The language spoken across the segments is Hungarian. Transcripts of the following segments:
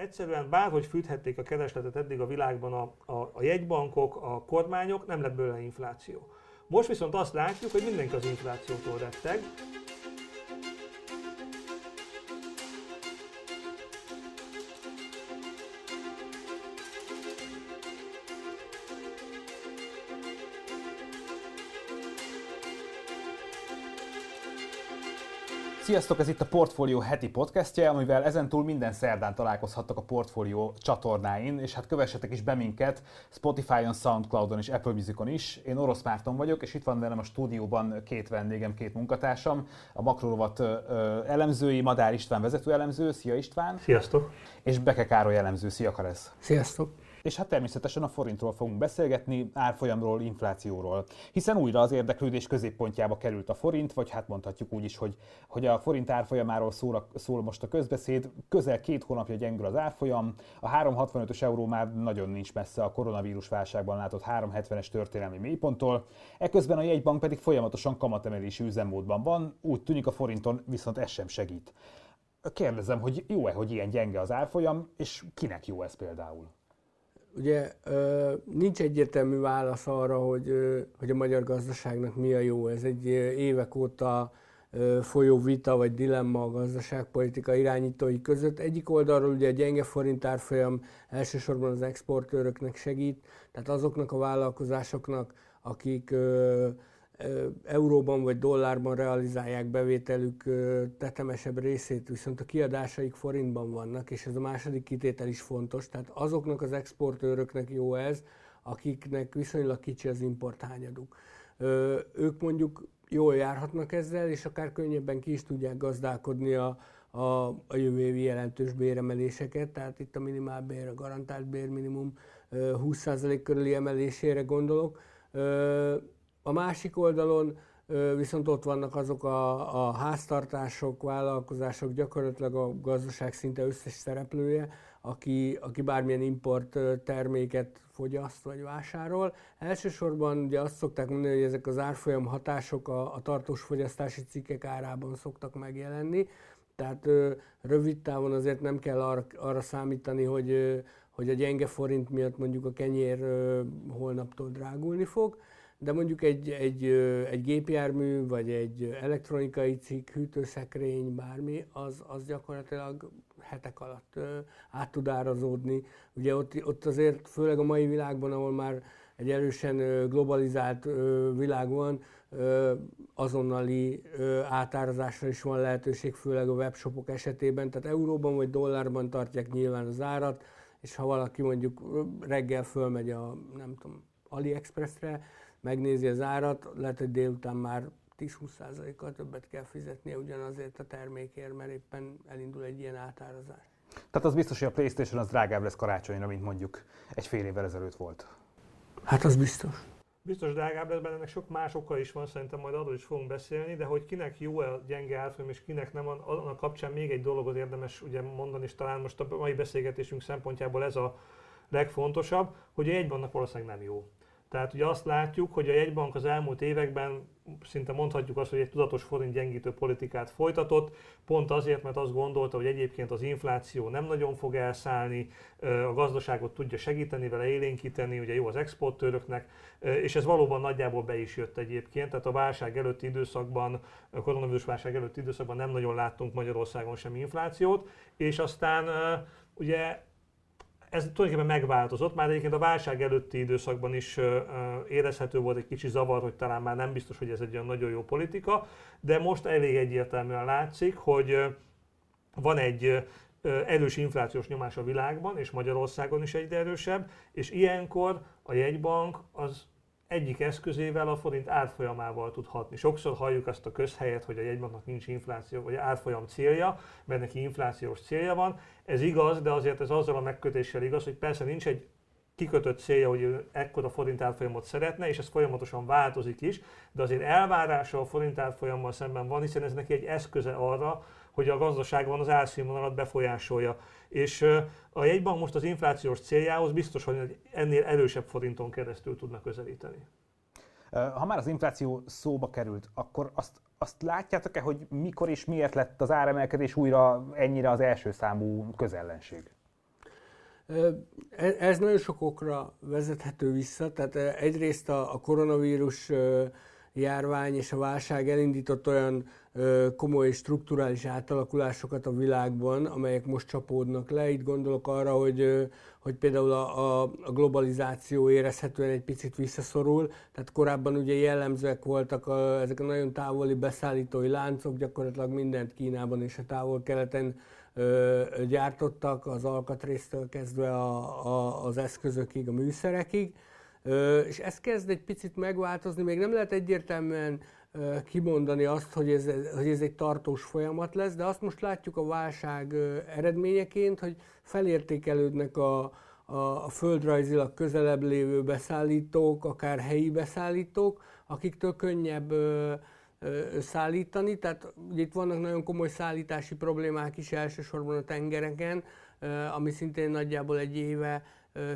egyszerűen bárhogy fűthették a keresletet eddig a világban a, a, a jegybankok, a kormányok, nem lett belőle infláció. Most viszont azt látjuk, hogy mindenki az inflációtól retteg, Sziasztok, ez itt a Portfolio heti podcastje, amivel ezentúl minden szerdán találkozhattok a Portfolio csatornáin, és hát kövessetek is be minket Spotify-on, Soundcloud-on és Apple Musicon is. Én Orosz Márton vagyok, és itt van velem a stúdióban két vendégem, két munkatársam, a Makrorovat elemzői, Madár István vezető elemző, szia István! Sziasztok! És Beke Károly elemző, szia Karesz! Sziasztok! És hát természetesen a forintról fogunk beszélgetni, árfolyamról, inflációról. Hiszen újra az érdeklődés középpontjába került a forint, vagy hát mondhatjuk úgy is, hogy, hogy a forint árfolyamáról szól, szól most a közbeszéd. Közel két hónapja gyengül az árfolyam, a 365-ös euró már nagyon nincs messze a koronavírus válságban látott 370-es történelmi mélyponttól. Eközben a jegybank pedig folyamatosan kamatemelési üzemmódban van, úgy tűnik a forinton viszont ez sem segít. Kérdezem, hogy jó-e, hogy ilyen gyenge az árfolyam, és kinek jó ez például? Ugye nincs egyértelmű válasz arra, hogy, hogy a magyar gazdaságnak mi a jó. Ez egy évek óta folyó vita vagy dilemma a gazdaságpolitika irányítói között. Egyik oldalról ugye a gyenge forint árfolyam elsősorban az exportőröknek segít, tehát azoknak a vállalkozásoknak, akik euróban vagy dollárban realizálják bevételük tetemesebb részét, viszont a kiadásaik forintban vannak, és ez a második kitétel is fontos, tehát azoknak az exportőröknek jó ez, akiknek viszonylag kicsi az importhányaduk. Ők mondjuk jól járhatnak ezzel, és akár könnyebben ki is tudják gazdálkodni a, a, a jövő évi jelentős béremeléseket, tehát itt a minimálbér, a garantált bérminimum 20% körüli emelésére gondolok a másik oldalon viszont ott vannak azok a, a háztartások, vállalkozások, gyakorlatilag a gazdaság szinte összes szereplője, aki, aki bármilyen import terméket fogyaszt vagy vásárol. Elsősorban ugye azt szokták mondani, hogy ezek az árfolyam hatások a, a tartós fogyasztási cikkek árában szoktak megjelenni, tehát ö, rövid távon azért nem kell arra, arra számítani, hogy, hogy a gyenge forint miatt mondjuk a kenyér holnaptól drágulni fog, de mondjuk egy, egy, egy gépjármű, vagy egy elektronikai cikk, hűtőszekrény, bármi, az, az gyakorlatilag hetek alatt át tud árazódni. Ugye ott, ott azért, főleg a mai világban, ahol már egy erősen globalizált világ van, azonnali átárazásra is van lehetőség, főleg a webshopok esetében. Tehát euróban vagy dollárban tartják nyilván az árat, és ha valaki mondjuk reggel fölmegy a, nem tudom, AliExpressre, megnézi az árat, lehet, hogy délután már 10-20%-kal többet kell fizetnie ugyanazért a termékért, mert éppen elindul egy ilyen átárazás. Tehát az biztos, hogy a Playstation az drágább lesz karácsonyra, mint mondjuk egy fél évvel ezelőtt volt. Hát az biztos. Biztos drágább lesz, ennek sok más oka is van, szerintem majd arról is fogunk beszélni, de hogy kinek jó a gyenge árfolyam és kinek nem, annak kapcsán még egy dologot érdemes ugye mondani, és talán most a mai beszélgetésünk szempontjából ez a legfontosabb, hogy egy vannak valószínűleg nem jó. Tehát ugye azt látjuk, hogy a jegybank az elmúlt években szinte mondhatjuk azt, hogy egy tudatos forint gyengítő politikát folytatott, pont azért, mert azt gondolta, hogy egyébként az infláció nem nagyon fog elszállni, a gazdaságot tudja segíteni, vele élénkíteni, ugye jó az exportőröknek, és ez valóban nagyjából be is jött egyébként, tehát a válság előtti időszakban, a koronavírus válság előtti időszakban nem nagyon láttunk Magyarországon sem inflációt, és aztán ugye ez tulajdonképpen megváltozott, már egyébként a válság előtti időszakban is érezhető volt egy kicsi zavar, hogy talán már nem biztos, hogy ez egy olyan nagyon jó politika, de most elég egyértelműen látszik, hogy van egy erős inflációs nyomás a világban, és Magyarországon is egyre erősebb, és ilyenkor a jegybank az egyik eszközével a forint árfolyamával tud hatni. Sokszor halljuk azt a közhelyet, hogy a jegybanknak nincs infláció, vagy árfolyam célja, mert neki inflációs célja van. Ez igaz, de azért ez azzal a megkötéssel igaz, hogy persze nincs egy kikötött célja, hogy ekkora forint árfolyamot szeretne, és ez folyamatosan változik is, de azért elvárása a forint árfolyammal szemben van, hiszen ez neki egy eszköze arra, hogy a gazdaságban az árszínvonalat befolyásolja. És a jegybank most az inflációs céljához biztos, hogy ennél erősebb forinton keresztül tudnak közelíteni. Ha már az infláció szóba került, akkor azt, azt látjátok-e, hogy mikor és miért lett az áremelkedés újra ennyire az első számú közellenség? E, ez nagyon sok okra vezethető vissza, tehát egyrészt a, a koronavírus járvány és a válság elindított olyan komoly strukturális átalakulásokat a világban, amelyek most csapódnak le. Itt gondolok arra, hogy, hogy például a, a, a globalizáció érezhetően egy picit visszaszorul. Tehát korábban ugye jellemzőek voltak a, ezek a nagyon távoli beszállítói láncok, gyakorlatilag mindent Kínában és a távol-keleten gyártottak, az alkatrésztől kezdve a, a, az eszközökig, a műszerekig. És ez kezd egy picit megváltozni, még nem lehet egyértelműen kimondani azt, hogy ez, hogy ez egy tartós folyamat lesz, de azt most látjuk a válság eredményeként, hogy felértékelődnek a, a, földrajzilag közelebb lévő beszállítók, akár helyi beszállítók, akiktől könnyebb szállítani. Tehát ugye itt vannak nagyon komoly szállítási problémák is elsősorban a tengereken, ami szintén nagyjából egy éve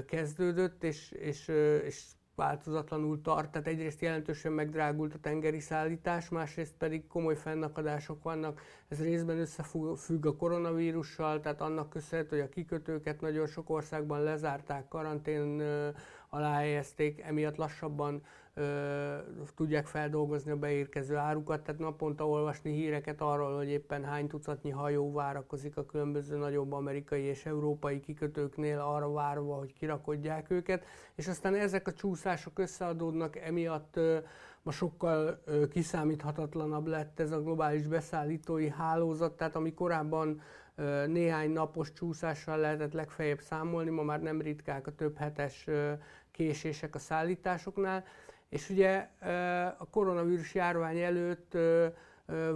kezdődött, és, és, és változatlanul tart, tehát egyrészt jelentősen megdrágult a tengeri szállítás, másrészt pedig komoly fennakadások vannak. Ez részben összefügg a koronavírussal, tehát annak köszönhető, hogy a kikötőket nagyon sok országban lezárták, karantén alá helyezték, emiatt lassabban tudják feldolgozni a beérkező árukat, tehát naponta olvasni híreket arról, hogy éppen hány tucatnyi hajó várakozik a különböző nagyobb amerikai és európai kikötőknél arra várva, hogy kirakodják őket, és aztán ezek a csúszások összeadódnak, emiatt ma sokkal ö, kiszámíthatatlanabb lett ez a globális beszállítói hálózat, tehát ami korábban néhány napos csúszással lehetett legfeljebb számolni, ma már nem ritkák a több hetes késések a szállításoknál, és ugye a koronavírus járvány előtt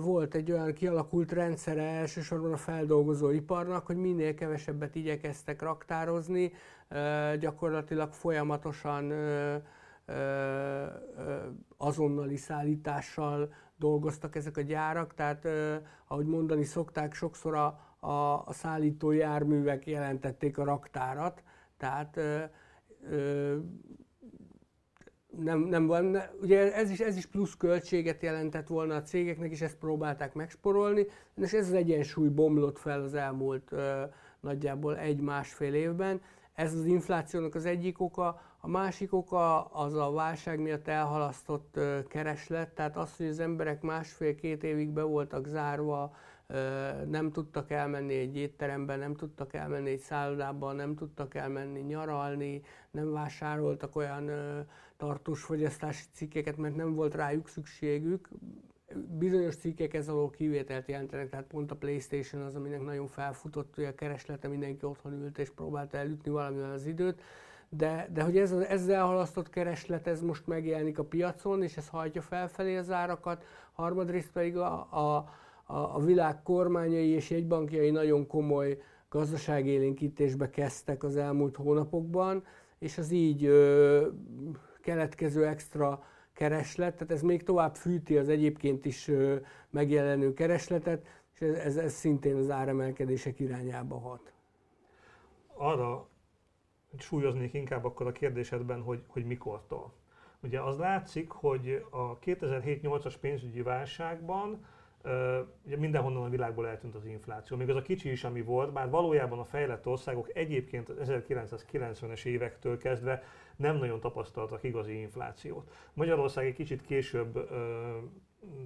volt egy olyan kialakult rendszere elsősorban a feldolgozóiparnak, hogy minél kevesebbet igyekeztek raktározni, gyakorlatilag folyamatosan azonnali szállítással dolgoztak ezek a gyárak, tehát ahogy mondani szokták, sokszor a, a, a szállító járművek jelentették a raktárat, tehát nem, nem van, ugye ez is, ez is plusz költséget jelentett volna a cégeknek, és ezt próbálták megsporolni, és ez az egyensúly bomlott fel az elmúlt ö, nagyjából egy-másfél évben. Ez az inflációnak az egyik oka, a másik oka az a válság miatt elhalasztott ö, kereslet, tehát az, hogy az emberek másfél-két évig be voltak zárva, nem tudtak elmenni egy étterembe, nem tudtak elmenni egy szállodába, nem tudtak elmenni nyaralni, nem vásároltak olyan tartós fogyasztási cikkeket, mert nem volt rájuk szükségük. Bizonyos cikkek ez alól kivételt jelentenek, tehát pont a Playstation az, aminek nagyon felfutott, hogy a kereslete mindenki otthon ült és próbálta elütni valamivel az időt. De, de hogy ez ezzel halasztott kereslet, ez most megjelenik a piacon, és ez hajtja felfelé az árakat. Harmadrészt pedig a, a, a, világ kormányai és jegybankjai nagyon komoly gazdaságélénkítésbe kezdtek az elmúlt hónapokban, és az így ö, keletkező extra kereslet, tehát ez még tovább fűti az egyébként is megjelenő keresletet, és ez, ez, ez szintén az áremelkedések irányába hat. Arra súlyoznék inkább akkor a kérdésedben, hogy, hogy mikortól. Ugye az látszik, hogy a 2007-8-as pénzügyi válságban ugye mindenhonnan a világból eltűnt az infláció. Még az a kicsi is, ami volt, bár valójában a fejlett országok egyébként az 1990-es évektől kezdve nem nagyon tapasztaltak igazi inflációt. Magyarország egy kicsit később ö,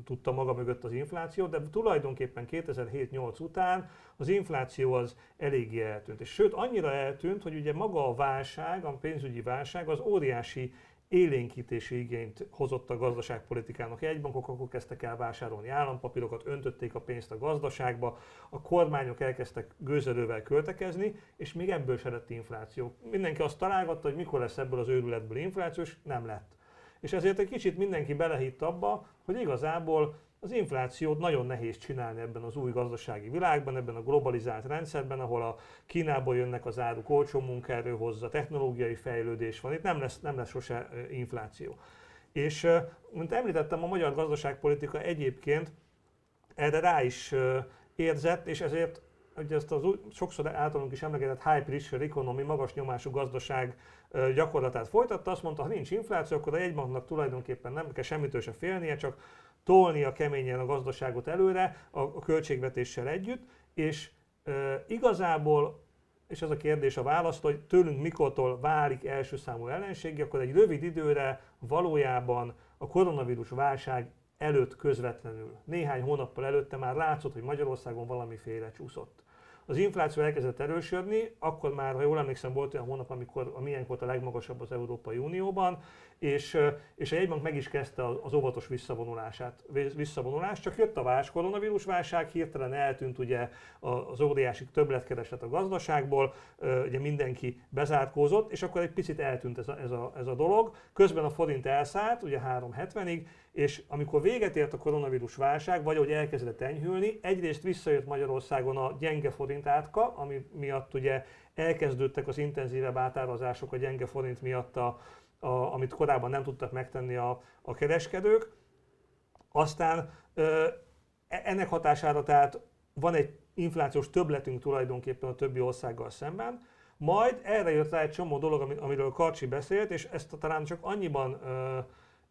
tudta maga mögött az inflációt, de tulajdonképpen 2007-8 után az infláció az eléggé eltűnt. És sőt, annyira eltűnt, hogy ugye maga a válság, a pénzügyi válság az óriási élénkítési igényt hozott a gazdaságpolitikának. Egybankok akkor kezdtek el vásárolni állampapírokat, öntötték a pénzt a gazdaságba, a kormányok elkezdtek gőzerővel költekezni, és még ebből se lett infláció. Mindenki azt találgatta, hogy mikor lesz ebből az őrületből infláció, és nem lett. És ezért egy kicsit mindenki belehitt abba, hogy igazából az inflációt nagyon nehéz csinálni ebben az új gazdasági világban, ebben a globalizált rendszerben, ahol a Kínából jönnek az áruk, olcsó munkaerő hozza, technológiai fejlődés van, itt nem lesz, nem lesz sose infláció. És, mint említettem, a magyar gazdaságpolitika egyébként erre rá is érzett, és ezért hogy ezt az sokszor általunk is emlegetett high pressure economy, magas nyomású gazdaság gyakorlatát folytatta, azt mondta, ha nincs infláció, akkor a jegybanknak tulajdonképpen nem kell semmitől se félnie, csak tolnia keményen a gazdaságot előre a, a költségvetéssel együtt, és e, igazából és ez a kérdés a válasz, hogy tőlünk mikortól válik első számú ellenségi, akkor egy rövid időre valójában a koronavírus válság előtt közvetlenül, néhány hónappal előtte már látszott, hogy Magyarországon valamiféle csúszott az infláció elkezdett erősödni, akkor már, ha jól emlékszem, volt olyan hónap, amikor a miénk volt a legmagasabb az Európai Unióban, és, és a jegybank meg is kezdte az óvatos visszavonulását, visszavonulást, csak jött a vás, koronavírus válság, hirtelen eltűnt ugye az óriási többletkereslet a gazdaságból, ugye mindenki bezárkózott, és akkor egy picit eltűnt ez a, ez a, ez a dolog. Közben a forint elszállt, ugye 370-ig, és amikor véget ért a koronavírus válság, vagy hogy elkezdett enyhülni, egyrészt visszajött Magyarországon a gyenge forint átka, ami miatt ugye elkezdődtek az intenzívebb átárazások a gyenge forint miatt, a, a, amit korábban nem tudtak megtenni a, a kereskedők. Aztán ö, e, ennek hatására tehát van egy inflációs többletünk tulajdonképpen a többi országgal szemben, majd erre jött rá egy csomó dolog, amiről Karcsi beszélt, és ezt talán csak annyiban ö,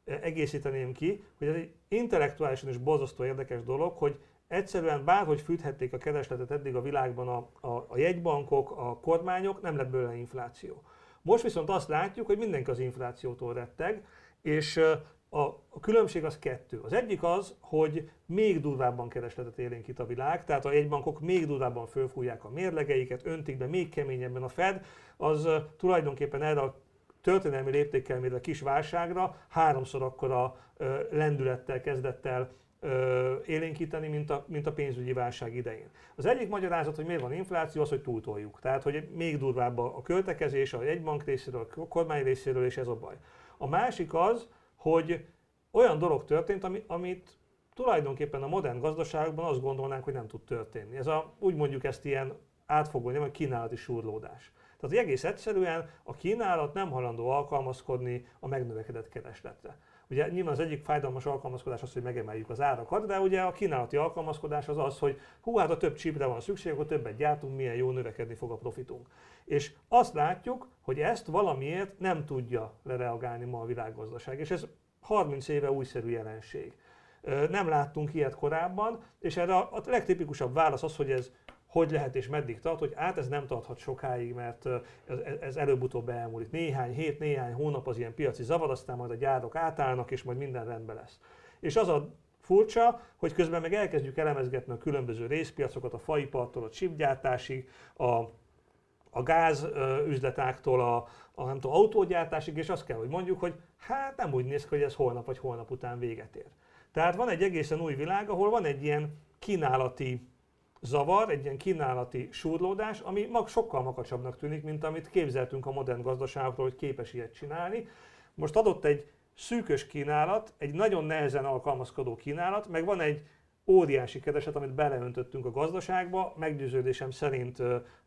egészíteném ki, hogy ez egy intellektuálisan is borzasztó érdekes dolog, hogy egyszerűen bárhogy fűthették a keresletet eddig a világban a, a, a jegybankok, a kormányok, nem lett belőle infláció. Most viszont azt látjuk, hogy mindenki az inflációtól retteg, és a, a különbség az kettő. Az egyik az, hogy még durvábban keresletet élénkít a világ, tehát a jegybankok még durvábban fölfújják a mérlegeiket, öntik be még keményebben a Fed, az tulajdonképpen erre a történelmi léptékkel mérve kis válságra háromszor akkora lendülettel kezdett el élénkíteni, mint a, mint a pénzügyi válság idején. Az egyik magyarázat, hogy miért van infláció, az, hogy túltoljuk. Tehát, hogy még durvább a költekezés a jegybank részéről, a kormány részéről, és ez a baj. A másik az, hogy olyan dolog történt, ami, amit tulajdonképpen a modern gazdaságban azt gondolnánk, hogy nem tud történni. Ez a, úgy mondjuk ezt ilyen átfogó, nem a kínálati surlódás. Tehát egész egyszerűen a kínálat nem halandó alkalmazkodni a megnövekedett keresletre. Ugye nyilván az egyik fájdalmas alkalmazkodás az, hogy megemeljük az árakat, de ugye a kínálati alkalmazkodás az az, hogy hú, hát a több csípre van szükség, akkor többet gyártunk, milyen jó növekedni fog a profitunk. És azt látjuk, hogy ezt valamiért nem tudja lereagálni ma a világgazdaság, és ez 30 éve újszerű jelenség. Nem láttunk ilyet korábban, és erre a legtipikusabb válasz az, hogy ez hogy lehet és meddig tart, hogy át ez nem tarthat sokáig, mert ez, ez előbb-utóbb elmúlik. Néhány hét, néhány hónap az ilyen piaci zavar, aztán majd a gyárok átállnak, és majd minden rendben lesz. És az a furcsa, hogy közben meg elkezdjük elemezgetni a különböző részpiacokat, a faipartól a chipgyártásig, a, a gáz üzletáktól a, a nem tudom, autógyártásig, és azt kell, hogy mondjuk, hogy hát nem úgy néz ki, hogy ez holnap vagy holnap után véget ér. Tehát van egy egészen új világ, ahol van egy ilyen kínálati zavar, egy ilyen kínálati súrlódás, ami mag sokkal makacsabbnak tűnik, mint amit képzeltünk a modern gazdaságról, hogy képes ilyet csinálni. Most adott egy szűkös kínálat, egy nagyon nehezen alkalmazkodó kínálat, meg van egy óriási kereset, amit beleöntöttünk a gazdaságba, meggyőződésem szerint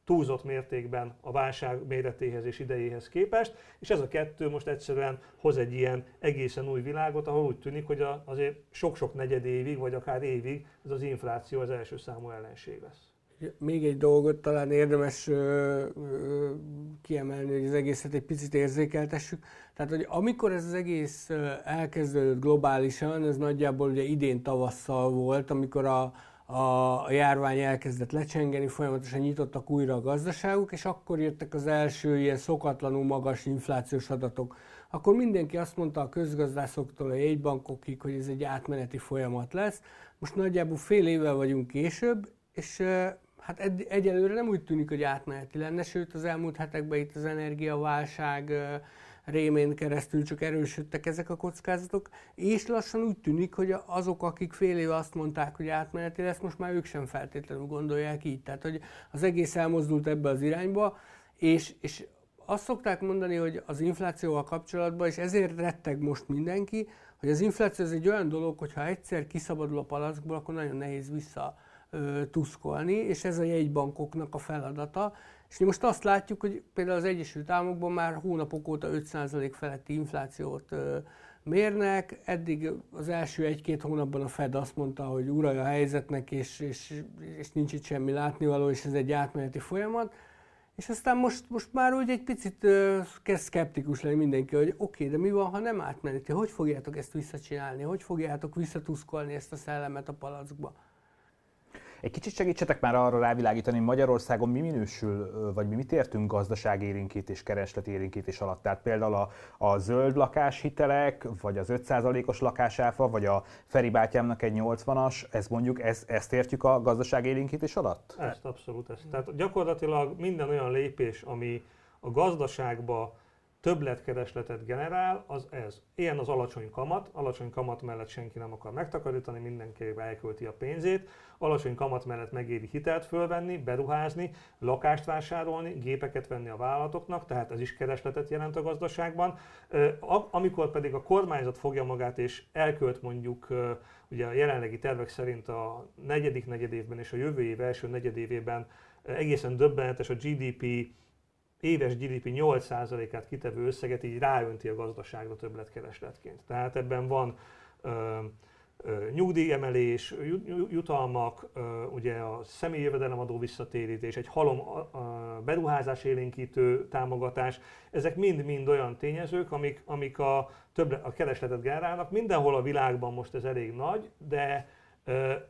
túlzott mértékben a válság méretéhez és idejéhez képest, és ez a kettő most egyszerűen hoz egy ilyen egészen új világot, ahol úgy tűnik, hogy azért sok-sok negyed évig, vagy akár évig ez az infláció az első számú ellenség lesz. Még egy dolgot talán érdemes ö, ö, kiemelni, hogy az egészet egy picit érzékeltessük. Tehát, hogy amikor ez az egész elkezdődött globálisan, ez nagyjából ugye idén tavasszal volt, amikor a, a, a járvány elkezdett lecsengeni, folyamatosan nyitottak újra a gazdaságuk, és akkor jöttek az első ilyen szokatlanul magas inflációs adatok. Akkor mindenki azt mondta a közgazdászoktól a jegybankokig, hogy ez egy átmeneti folyamat lesz. Most nagyjából fél évvel vagyunk később, és hát egy, egyelőre nem úgy tűnik, hogy átmeneti lenne, sőt az elmúlt hetekben itt az energiaválság rémén keresztül csak erősödtek ezek a kockázatok, és lassan úgy tűnik, hogy azok, akik fél éve azt mondták, hogy átmeneti lesz, most már ők sem feltétlenül gondolják így. Tehát, hogy az egész elmozdult ebbe az irányba, és, és azt szokták mondani, hogy az inflációval kapcsolatban, és ezért retteg most mindenki, hogy az infláció ez egy olyan dolog, hogy ha egyszer kiszabadul a palackból, akkor nagyon nehéz vissza tuszkolni, és ez a jegybankoknak a feladata. És most azt látjuk, hogy például az Egyesült Államokban már hónapok óta 5% feletti inflációt mérnek. Eddig az első egy-két hónapban a Fed azt mondta, hogy uralja a helyzetnek, és, és, és nincs itt semmi látnivaló, és ez egy átmeneti folyamat. És aztán most, most már úgy egy picit kezd szkeptikus lenni mindenki, hogy oké, okay, de mi van, ha nem átmeneti? Hogy fogjátok ezt visszacsinálni? Hogy fogjátok visszatuszkolni ezt a szellemet a palackba? Egy kicsit segítsetek már arra rávilágítani, Magyarországon mi minősül, vagy mi mit értünk gazdaságérinkítés, keresletérinkítés alatt? Tehát például a, a zöld lakáshitelek, vagy az 5%-os lakásáfa, vagy a Feri bátyámnak egy 80-as, ez mondjuk, ez, ezt értjük a gazdaságérinkítés alatt? Ezt, abszolút. Ezt. Tehát gyakorlatilag minden olyan lépés, ami a gazdaságba többletkeresletet generál, az ez. Ilyen az alacsony kamat, alacsony kamat mellett senki nem akar megtakarítani, mindenki elkölti a pénzét, alacsony kamat mellett megéri hitelt fölvenni, beruházni, lakást vásárolni, gépeket venni a vállalatoknak, tehát ez is keresletet jelent a gazdaságban. Amikor pedig a kormányzat fogja magát és elkölt mondjuk ugye a jelenlegi tervek szerint a negyedik negyedévben és a jövő év első negyedévében egészen döbbenetes a GDP éves GDP 8%-át kitevő összeget így ráönti a gazdaságra többletkeresletként. Tehát ebben van ö, ö, nyugdíjemelés, jutalmak, ö, ugye a személyi jövedelemadó visszatérítés, egy halom a, a beruházás élénkítő támogatás, ezek mind-mind olyan tényezők, amik, amik a, többlet, a keresletet generálnak. Mindenhol a világban most ez elég nagy, de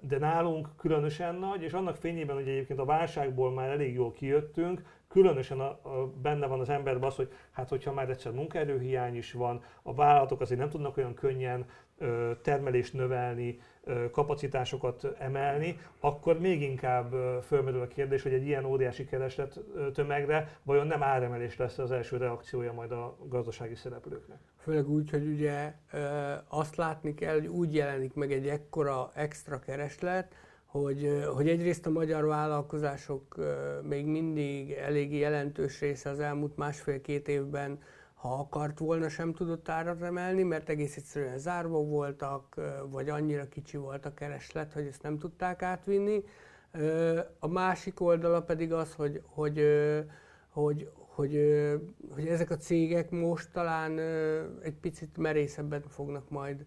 de nálunk különösen nagy, és annak fényében, hogy egyébként a válságból már elég jól kijöttünk, különösen a, a, benne van az emberben az, hogy hát hogyha már egyszer munkaerőhiány is van, a vállalatok azért nem tudnak olyan könnyen ö, termelést növelni, ö, kapacitásokat emelni, akkor még inkább ö, fölmerül a kérdés, hogy egy ilyen óriási kereslet tömegre vajon nem áremelés lesz az első reakciója majd a gazdasági szereplőknek. Főleg úgy, hogy ugye azt látni kell, hogy úgy jelenik meg egy ekkora extra kereslet, hogy, hogy egyrészt a magyar vállalkozások még mindig elég jelentős része az elmúlt másfél-két évben, ha akart volna, sem tudott árat emelni, mert egész egyszerűen zárva voltak, vagy annyira kicsi volt a kereslet, hogy ezt nem tudták átvinni. A másik oldala pedig az, hogy, hogy, hogy, hogy, hogy ezek a cégek most talán egy picit merészebben fognak majd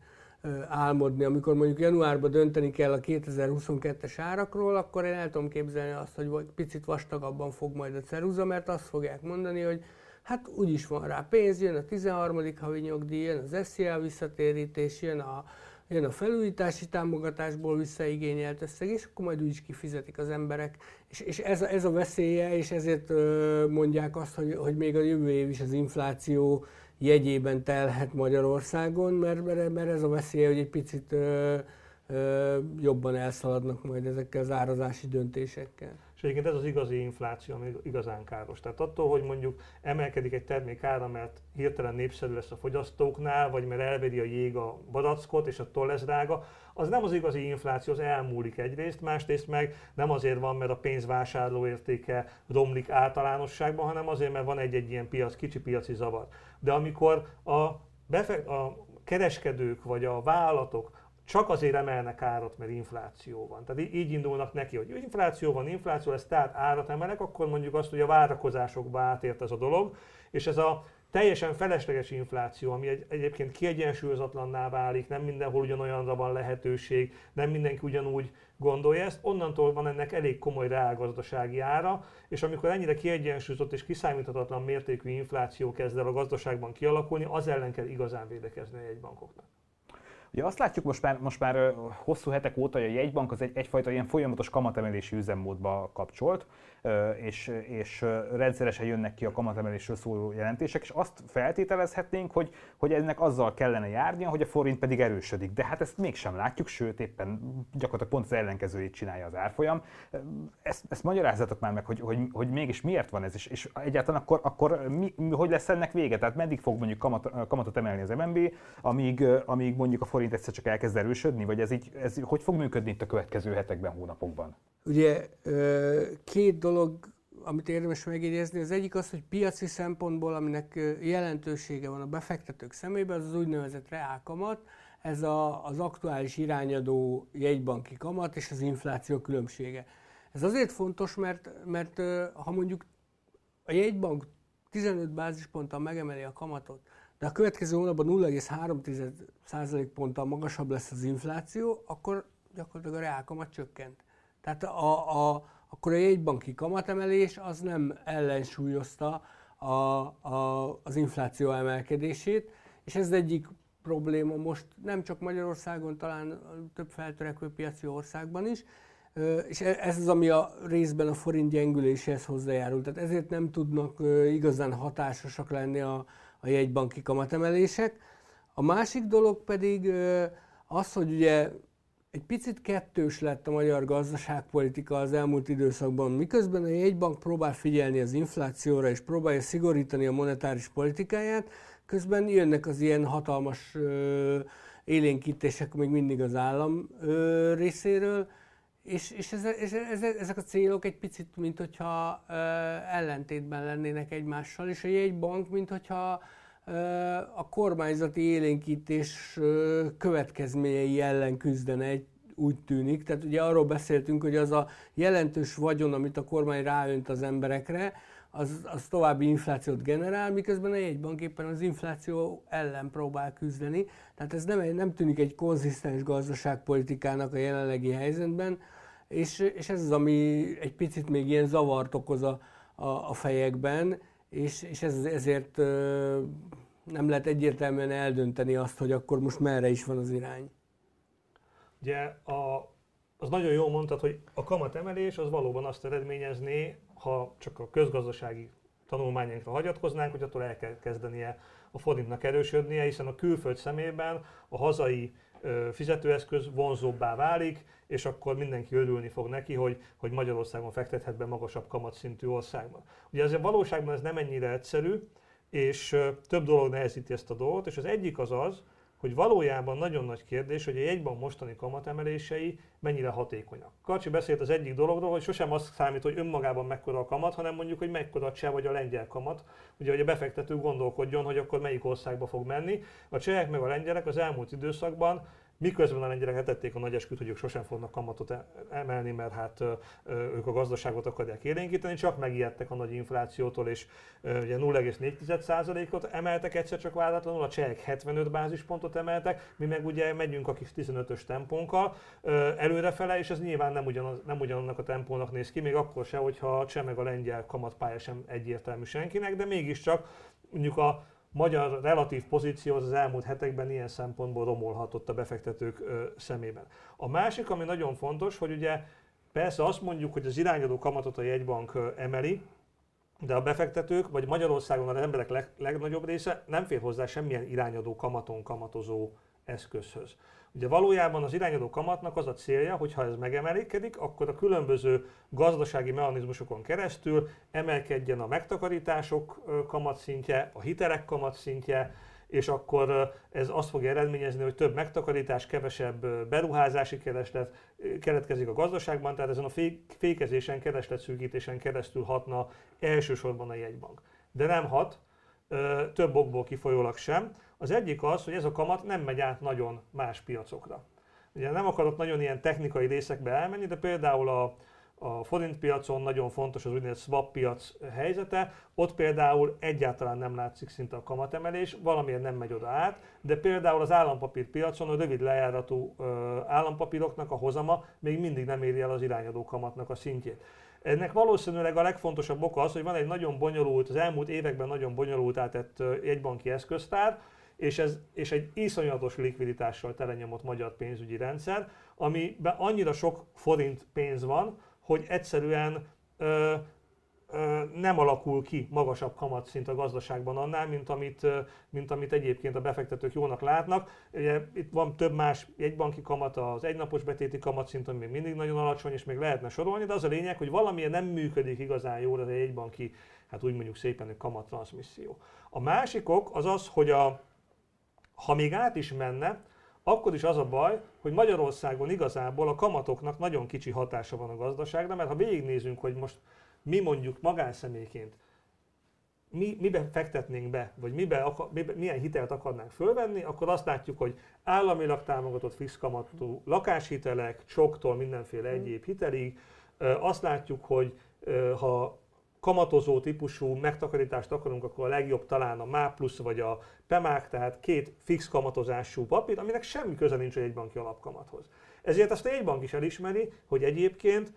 álmodni. Amikor mondjuk januárban dönteni kell a 2022-es árakról, akkor én el tudom képzelni azt, hogy picit vastagabban fog majd a ceruza, mert azt fogják mondani, hogy hát úgyis van rá pénz, jön a 13. havi nyugdíj, jön az SZIA visszatérítés, jön a, jön a felújítási támogatásból visszaigényelt összeg, és akkor majd úgyis kifizetik az emberek. És, és ez, ez a veszélye, és ezért mondják azt, hogy, hogy még a jövő év is az infláció jegyében telhet Magyarországon, mert, mert, ez a veszélye, hogy egy picit ö, ö, jobban elszaladnak majd ezekkel az árazási döntésekkel. És egyébként ez az igazi infláció, ami igazán káros. Tehát attól, hogy mondjuk emelkedik egy termék ára, mert hirtelen népszerű lesz a fogyasztóknál, vagy mert elvedi a jég a badackot, és attól lesz drága, az nem az igazi infláció, az elmúlik egyrészt, másrészt meg nem azért van, mert a pénzvásárló értéke romlik általánosságban, hanem azért, mert van egy-egy ilyen piac, kicsi piaci zavar. De amikor a, befe- a kereskedők vagy a vállalatok csak azért emelnek árat, mert infláció van. Tehát így indulnak neki, hogy infláció van, infláció lesz, tehát árat emelek, akkor mondjuk azt, hogy a várakozásokba átért ez a dolog, és ez a teljesen felesleges infláció, ami egy, egyébként kiegyensúlyozatlanná válik, nem mindenhol ugyanolyanra van lehetőség, nem mindenki ugyanúgy gondolja ezt, onnantól van ennek elég komoly reálgazdasági ára, és amikor ennyire kiegyensúlyozott és kiszámíthatatlan mértékű infláció kezd el a gazdaságban kialakulni, az ellen kell igazán védekezni a jegybankoknak. Ugye azt látjuk most már, most már hosszú hetek óta, hogy a jegybank az egy, egyfajta ilyen folyamatos kamatemelési üzemmódba kapcsolt, és, és rendszeresen jönnek ki a kamatemelésről szóló jelentések, és azt feltételezhetnénk, hogy, hogy ennek azzal kellene járnia, hogy a forint pedig erősödik. De hát ezt mégsem látjuk, sőt éppen gyakorlatilag pont az ellenkezőjét csinálja az árfolyam. Ezt, ezt magyarázzatok már meg, hogy, hogy, hogy mégis miért van ez, és, és egyáltalán akkor, akkor mi, hogy lesz ennek vége? Tehát meddig fog mondjuk kamat, kamatot emelni az MNB, amíg, amíg mondjuk a forint egyszer csak elkezd erősödni, vagy ez, így, ez hogy fog működni itt a következő hetekben, hónapokban? Ugye két dolog, amit érdemes megjegyezni, az egyik az, hogy piaci szempontból, aminek jelentősége van a befektetők szemében, az az úgynevezett reálkamat, ez a, az aktuális irányadó jegybanki kamat és az infláció különbsége. Ez azért fontos, mert, mert ha mondjuk a jegybank 15 bázisponttal megemeli a kamatot, de a következő hónapban 0,3% ponttal magasabb lesz az infláció, akkor gyakorlatilag a reálkamat csökkent. Tehát a, a, akkor a jegybanki kamatemelés az nem ellensúlyozta a, a, az infláció emelkedését, és ez egyik probléma most nem csak Magyarországon, talán több feltörekvő piaci országban is. és e, ez az, ami a részben a forint gyengüléséhez hozzájárul. Tehát ezért nem tudnak igazán hatásosak lenni a, a jegybanki kamatemelések. A másik dolog pedig az, hogy ugye egy picit kettős lett a magyar gazdaságpolitika az elmúlt időszakban, miközben a jegybank próbál figyelni az inflációra és próbálja szigorítani a monetáris politikáját, közben jönnek az ilyen hatalmas ö, élénkítések még mindig az állam ö, részéről, és, és, ez, és ez, ezek a célok egy picit, mint hogyha ö, ellentétben lennének egymással, és a jegybank, mint hogyha a kormányzati élénkítés következményei ellen küzdene egy úgy tűnik. Tehát ugye arról beszéltünk, hogy az a jelentős vagyon, amit a kormány ráönt az emberekre, az, az további inflációt generál, miközben a jegybank éppen az infláció ellen próbál küzdeni. Tehát ez nem, nem tűnik egy konzisztens gazdaságpolitikának a jelenlegi helyzetben, és, és ez az, ami egy picit még ilyen zavart okoz a, a, a fejekben, és, és ez, ezért nem lehet egyértelműen eldönteni azt, hogy akkor most merre is van az irány. Ugye a, az nagyon jól mondtad, hogy a kamatemelés az valóban azt eredményezné, ha csak a közgazdasági tanulmányainkra hagyatkoznánk, hogy attól el kell kezdenie a forintnak erősödnie, hiszen a külföld szemében a hazai fizetőeszköz vonzóbbá válik, és akkor mindenki örülni fog neki, hogy, hogy Magyarországon fektethet be magasabb kamatszintű országban. Ugye azért valóságban ez nem ennyire egyszerű, és több dolog nehezíti ezt a dolgot, és az egyik az az, hogy valójában nagyon nagy kérdés, hogy a jegybank mostani kamatemelései mennyire hatékonyak. Karcsi beszélt az egyik dologról, hogy sosem azt számít, hogy önmagában mekkora a kamat, hanem mondjuk, hogy mekkora a cseh vagy a lengyel kamat. Ugye, hogy a befektető gondolkodjon, hogy akkor melyik országba fog menni. A csehek meg a lengyelek az elmúlt időszakban Miközben a lengyelek tették a nagy esküt, hogy ők sosem fognak kamatot e- emelni, mert hát ők a gazdaságot akarják élénkíteni, csak megijedtek a nagy inflációtól, és ugye 0,4%-ot emeltek egyszer csak váratlanul, a csehek 75 bázispontot emeltek, mi meg ugye megyünk a kis 15-ös tempónkkal előrefele, és ez nyilván nem, ugyanaz, nem ugyanannak a tempónak néz ki, még akkor se, hogyha a cseh meg a lengyel kamatpálya sem egyértelmű senkinek, de mégiscsak mondjuk a magyar relatív pozíció az, az elmúlt hetekben ilyen szempontból romolhatott a befektetők szemében. A másik, ami nagyon fontos, hogy ugye persze azt mondjuk, hogy az irányadó kamatot a jegybank emeli, de a befektetők, vagy Magyarországon az emberek leg, legnagyobb része nem fér hozzá semmilyen irányadó kamaton kamatozó eszközhöz. Ugye valójában az irányadó kamatnak az a célja, hogy ha ez megemelkedik, akkor a különböző gazdasági mechanizmusokon keresztül emelkedjen a megtakarítások kamatszintje, a hitelek kamatszintje, és akkor ez azt fogja eredményezni, hogy több megtakarítás, kevesebb beruházási kereslet keletkezik a gazdaságban, tehát ezen a fékezésen, keresletszűkítésen keresztül hatna elsősorban a jegybank. De nem hat, több okból kifolyólag sem. Az egyik az, hogy ez a kamat nem megy át nagyon más piacokra. Ugye nem akarok nagyon ilyen technikai részekbe elmenni, de például a, a forint piacon nagyon fontos az úgynevezett swap piac helyzete, ott például egyáltalán nem látszik szinte a kamatemelés, valamiért nem megy oda át, de például az állampapír piacon a rövid lejáratú állampapíroknak a hozama még mindig nem éri el az irányadó kamatnak a szintjét. Ennek valószínűleg a legfontosabb oka az, hogy van egy nagyon bonyolult, az elmúlt években nagyon bonyolult átett jegybanki eszköztár, és, ez, és egy iszonyatos likviditással telenyomott magyar pénzügyi rendszer, amiben annyira sok forint pénz van, hogy egyszerűen ö, ö, nem alakul ki magasabb kamatszint a gazdaságban annál, mint amit, mint amit egyébként a befektetők jónak látnak. Ugye, itt van több más jegybanki kamat, az egynapos betéti kamatszint, ami még mindig nagyon alacsony, és még lehetne sorolni, de az a lényeg, hogy valamilyen nem működik igazán jól az egy jegybanki, hát úgy mondjuk szépen, hogy kamattranszmisszió. A másik ok az az, hogy a, ha még át is menne, akkor is az a baj, hogy Magyarországon igazából a kamatoknak nagyon kicsi hatása van a gazdaságra, mert ha végignézünk, hogy most mi mondjuk magánszemélyként mi, miben fektetnénk be, vagy miben, miben, milyen hitelt akarnánk fölvenni, akkor azt látjuk, hogy államilag támogatott fix kamatú lakáshitelek, soktól mindenféle egyéb hitelig, azt látjuk, hogy ha kamatozó típusú megtakarítást akarunk, akkor a legjobb talán a MÁ plusz vagy a PEMÁK, tehát két fix kamatozású papír, aminek semmi köze nincs egy banki alapkamathoz. Ezért azt egy bank is elismeri, hogy egyébként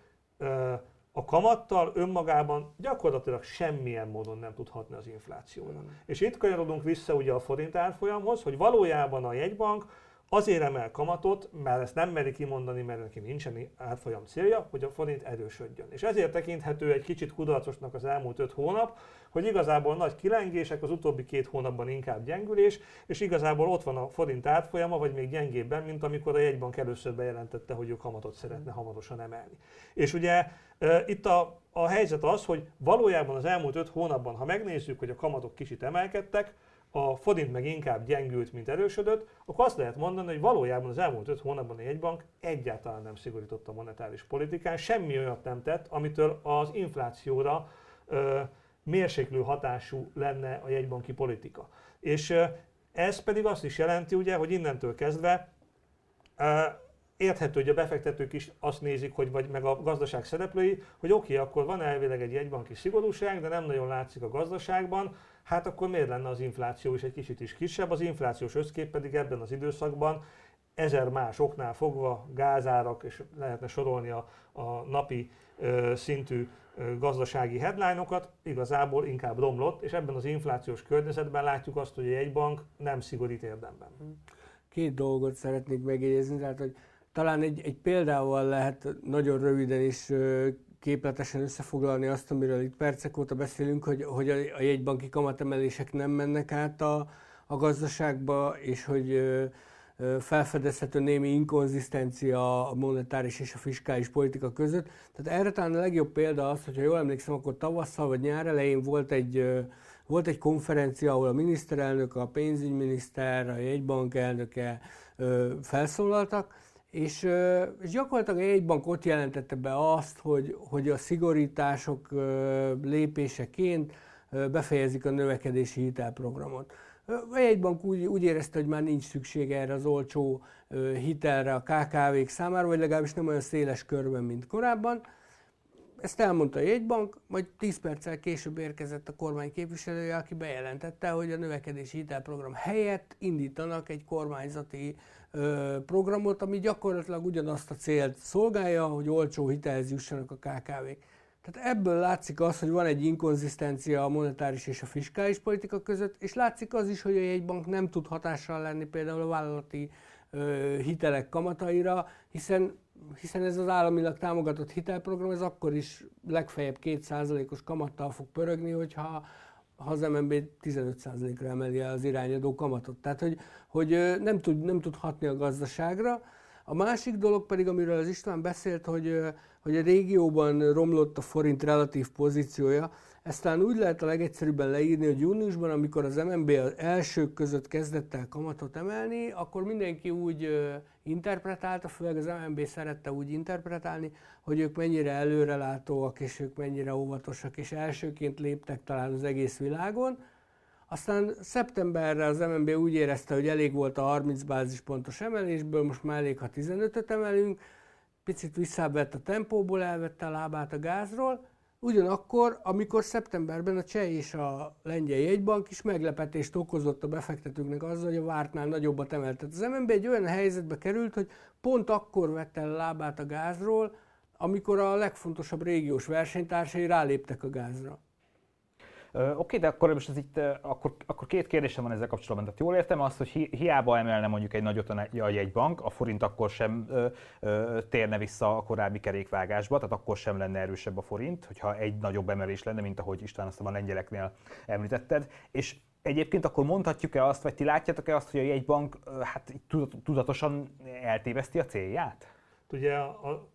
a kamattal önmagában gyakorlatilag semmilyen módon nem tud hatni az inflációra. Mm. És itt kanyarodunk vissza ugye a forint árfolyamhoz, hogy valójában a jegybank azért emel kamatot, mert ezt nem meri kimondani, mert neki nincsen árfolyam célja, hogy a forint erősödjön. És ezért tekinthető egy kicsit kudarcosnak az elmúlt öt hónap, hogy igazából nagy kilengések, az utóbbi két hónapban inkább gyengülés, és igazából ott van a forint árfolyama, vagy még gyengébben, mint amikor a jegybank először bejelentette, hogy ő kamatot szeretne hamarosan emelni. És ugye itt a, a helyzet az, hogy valójában az elmúlt öt hónapban, ha megnézzük, hogy a kamatok kicsit emelkedtek, a forint meg inkább gyengült, mint erősödött, akkor azt lehet mondani, hogy valójában az elmúlt öt hónapban a jegybank egyáltalán nem szigorította a monetáris politikán, semmi olyat nem tett, amitől az inflációra ö, mérséklő hatású lenne a jegybanki politika. És ö, ez pedig azt is jelenti, ugye, hogy innentől kezdve ö, érthető, hogy a befektetők is azt nézik, hogy vagy meg a gazdaság szereplői, hogy oké, okay, akkor van elvileg egy jegybanki szigorúság, de nem nagyon látszik a gazdaságban, hát akkor miért lenne az infláció is egy kicsit is kisebb? Az inflációs összkép pedig ebben az időszakban ezer más oknál fogva, gázárak, és lehetne sorolni a, a napi ö, szintű ö, gazdasági headline-okat, igazából inkább romlott, és ebben az inflációs környezetben látjuk azt, hogy egy bank nem szigorít érdemben. Két dolgot szeretnék megjegyezni, tehát hogy talán egy, egy példával lehet nagyon röviden is képletesen összefoglalni azt, amiről itt percek óta beszélünk, hogy, hogy a, jegybanki kamatemelések nem mennek át a, a gazdaságba, és hogy felfedezhető némi inkonzisztencia a monetáris és a fiskális politika között. Tehát erre talán a legjobb példa az, hogyha jól emlékszem, akkor tavasszal vagy nyár elején volt egy, volt egy konferencia, ahol a miniszterelnök, a pénzügyminiszter, a jegybank elnöke felszólaltak, és, és gyakorlatilag a jegybank ott jelentette be azt, hogy, hogy a szigorítások lépéseként befejezik a növekedési hitelprogramot. A jegybank úgy, úgy érezte, hogy már nincs szüksége erre az olcsó hitelre a KKV-k számára, vagy legalábbis nem olyan széles körben, mint korábban. Ezt elmondta a jegybank, majd 10 perccel később érkezett a kormány képviselője, aki bejelentette, hogy a növekedési hitelprogram helyett indítanak egy kormányzati programot, ami gyakorlatilag ugyanazt a célt szolgálja, hogy olcsó hitelhez jussanak a KKV-k. Tehát ebből látszik az, hogy van egy inkonzisztencia a monetáris és a fiskális politika között, és látszik az is, hogy a jegybank nem tud hatással lenni például a vállalati ö, hitelek kamataira, hiszen hiszen ez az államilag támogatott hitelprogram, ez akkor is legfeljebb 2%-os kamattal fog pörögni, hogyha ha az MNB 15%-ra emeli el az irányadó kamatot. Tehát, hogy, hogy nem, tud, nem tud hatni a gazdaságra. A másik dolog pedig, amiről az István beszélt, hogy, hogy a régióban romlott a forint relatív pozíciója. Ezt talán úgy lehet a legegyszerűbben leírni, hogy júniusban, amikor az MNB az elsők között kezdett el kamatot emelni, akkor mindenki úgy interpretálta, főleg az MNB szerette úgy interpretálni, hogy ők mennyire előrelátóak, és ők mennyire óvatosak, és elsőként léptek talán az egész világon. Aztán szeptemberre az MNB úgy érezte, hogy elég volt a 30 bázispontos emelésből, most már elég, ha 15-öt emelünk, picit visszavett a tempóból, elvette a lábát a gázról, Ugyanakkor, amikor szeptemberben a cseh és a lengyel jegybank is meglepetést okozott a befektetőknek azzal, hogy a vártnál nagyobbat emeltet. Az MNB egy olyan helyzetbe került, hogy pont akkor vette el lábát a gázról, amikor a legfontosabb régiós versenytársai ráléptek a gázra. Oké, okay, de akkor most ez itt, akkor, akkor két kérdésem van ezzel kapcsolatban. Tehát jól értem azt, hogy hi, hiába emelne mondjuk egy nagyot a jegybank, a forint akkor sem ö, ö, térne vissza a korábbi kerékvágásba, tehát akkor sem lenne erősebb a forint, hogyha egy nagyobb emelés lenne, mint ahogy István azt a lengyeleknél említetted. És Egyébként akkor mondhatjuk-e azt, vagy ti látjátok-e azt, hogy a jegybank hát tudatosan eltéveszti a célját? Ugye a,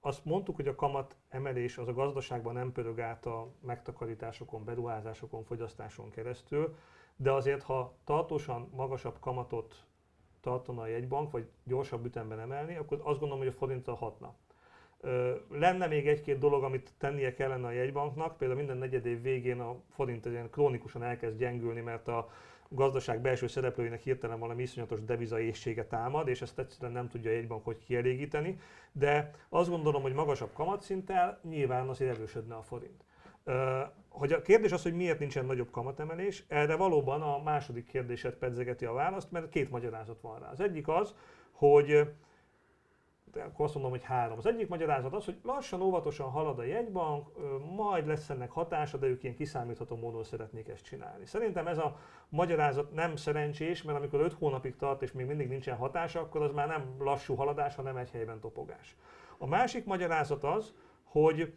azt mondtuk, hogy a kamat emelés az a gazdaságban nem pörög át a megtakarításokon, beruházásokon, fogyasztáson keresztül, de azért, ha tartósan magasabb kamatot tartana a jegybank, vagy gyorsabb ütemben emelni, akkor azt gondolom, hogy a forintra hatna. Lenne még egy-két dolog, amit tennie kellene a jegybanknak, például minden negyed év végén a forint ilyen krónikusan elkezd gyengülni, mert a gazdaság belső szereplőinek hirtelen valami iszonyatos devizaészsége támad, és ezt egyszerűen nem tudja egy bank hogy kielégíteni, de azt gondolom, hogy magasabb kamatszinttel nyilván azért erősödne a forint. Hogy a kérdés az, hogy miért nincsen nagyobb kamatemelés, erre valóban a második kérdéset pedzegeti a választ, mert két magyarázat van rá. Az egyik az, hogy akkor azt mondom, hogy három. Az egyik magyarázat az, hogy lassan, óvatosan halad a jegybank, majd lesz ennek hatása, de ők ilyen kiszámítható módon szeretnék ezt csinálni. Szerintem ez a magyarázat nem szerencsés, mert amikor 5 hónapig tart és még mindig nincsen hatása, akkor az már nem lassú haladás, hanem egy helyben topogás. A másik magyarázat az, hogy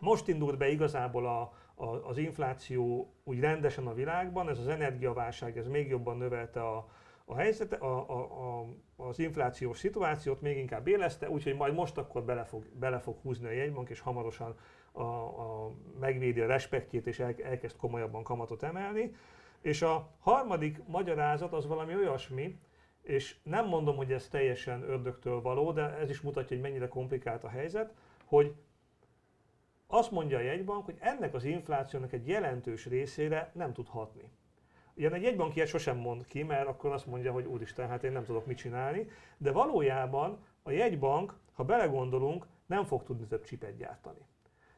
most indult be igazából a, a, az infláció úgy rendesen a világban, ez az energiaválság, ez még jobban növelte a, a helyzet, a, a, a, az inflációs szituációt még inkább éleszte, úgyhogy majd most akkor bele fog, bele fog húzni a jegybank, és hamarosan a, a, megvédi a respektjét, és el, elkezd komolyabban kamatot emelni. És a harmadik magyarázat az valami olyasmi, és nem mondom, hogy ez teljesen ördögtől való, de ez is mutatja, hogy mennyire komplikált a helyzet, hogy azt mondja a jegybank, hogy ennek az inflációnak egy jelentős részére nem tud hatni. Ilyen egy jegybank ilyet sosem mond ki, mert akkor azt mondja, hogy úristen, hát én nem tudok mit csinálni, de valójában a jegybank, ha belegondolunk, nem fog tudni több csipet gyártani.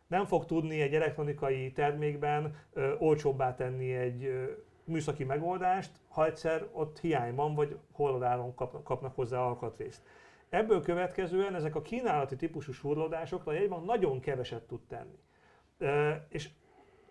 Nem fog tudni egy elektronikai termékben ö, olcsóbbá tenni egy ö, műszaki megoldást, ha egyszer ott hiány van, vagy hol kap, kapnak hozzá alkatrészt. Ebből következően ezek a kínálati típusú surlódásokra a jegybank nagyon keveset tud tenni. E, és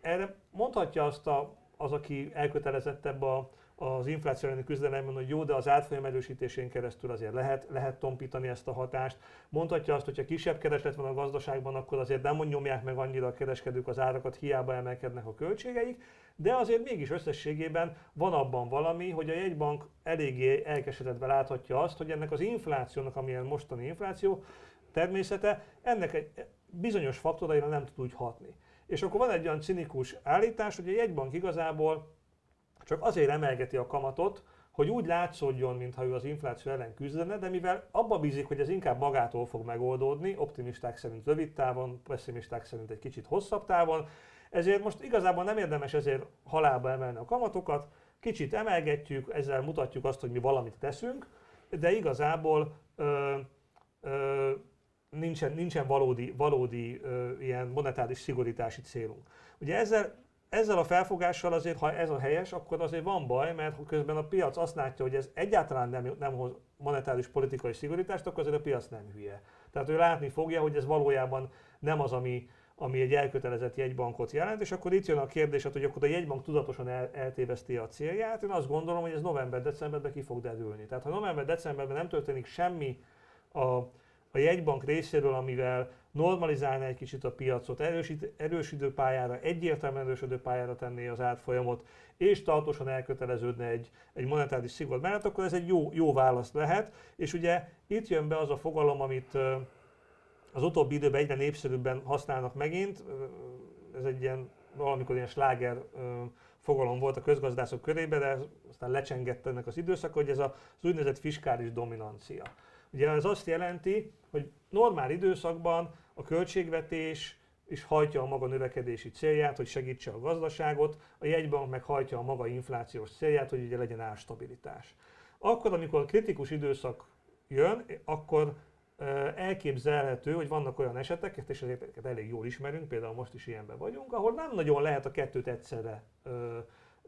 erre mondhatja azt a az, aki elkötelezettebb a, az infláció elleni küzdelemben, hogy jó, de az árfolyam erősítésén keresztül azért lehet, lehet tompítani ezt a hatást. Mondhatja azt, hogy ha kisebb kereslet van a gazdaságban, akkor azért nem nyomják meg annyira a kereskedők az árakat, hiába emelkednek a költségeik, de azért mégis összességében van abban valami, hogy a jegybank eléggé elkeseredve láthatja azt, hogy ennek az inflációnak, amilyen mostani infláció természete, ennek egy bizonyos faktoraira nem tud úgy hatni. És akkor van egy olyan cinikus állítás, hogy a jegybank igazából csak azért emelgeti a kamatot, hogy úgy látszódjon, mintha ő az infláció ellen küzdene, de mivel abba bízik, hogy ez inkább magától fog megoldódni, optimisták szerint rövid távon, pessimisták szerint egy kicsit hosszabb távon, ezért most igazából nem érdemes ezért halálba emelni a kamatokat, kicsit emelgetjük, ezzel mutatjuk azt, hogy mi valamit teszünk, de igazából ö, ö, nincsen, nincsen valódi, valódi ö, ilyen monetáris szigorítási célunk. Ugye ezzel, ezzel a felfogással azért, ha ez a helyes, akkor azért van baj, mert közben a piac azt látja, hogy ez egyáltalán nem, nem hoz monetáris politikai szigorítást, akkor azért a piac nem hülye. Tehát ő látni fogja, hogy ez valójában nem az, ami, ami egy elkötelezett jegybankot jelent, és akkor itt jön a kérdés, hát, hogy akkor a jegybank tudatosan el, eltéveszti a célját. Én azt gondolom, hogy ez november-decemberben ki fog derülni. Tehát ha november-decemberben nem történik semmi a, a jegybank részéről, amivel normalizálná egy kicsit a piacot, erősít, erősítő pályára, egyértelműen erősödő pályára tenné az árfolyamot, és tartósan elköteleződne egy, egy monetáris szigor mellett, akkor ez egy jó, jó válasz lehet. És ugye itt jön be az a fogalom, amit az utóbbi időben egyre népszerűbben használnak megint, ez egy ilyen valamikor ilyen sláger fogalom volt a közgazdászok körében, de aztán lecsengett ennek az időszak, hogy ez az úgynevezett fiskális dominancia. Ugye ez azt jelenti, hogy normál időszakban a költségvetés is hajtja a maga növekedési célját, hogy segítse a gazdaságot, a jegybank meg hajtja a maga inflációs célját, hogy ugye legyen árstabilitás. Akkor, amikor kritikus időszak jön, akkor elképzelhető, hogy vannak olyan esetek, és ezeket elég jól ismerünk, például most is ilyenben vagyunk, ahol nem nagyon lehet a kettőt egyszerre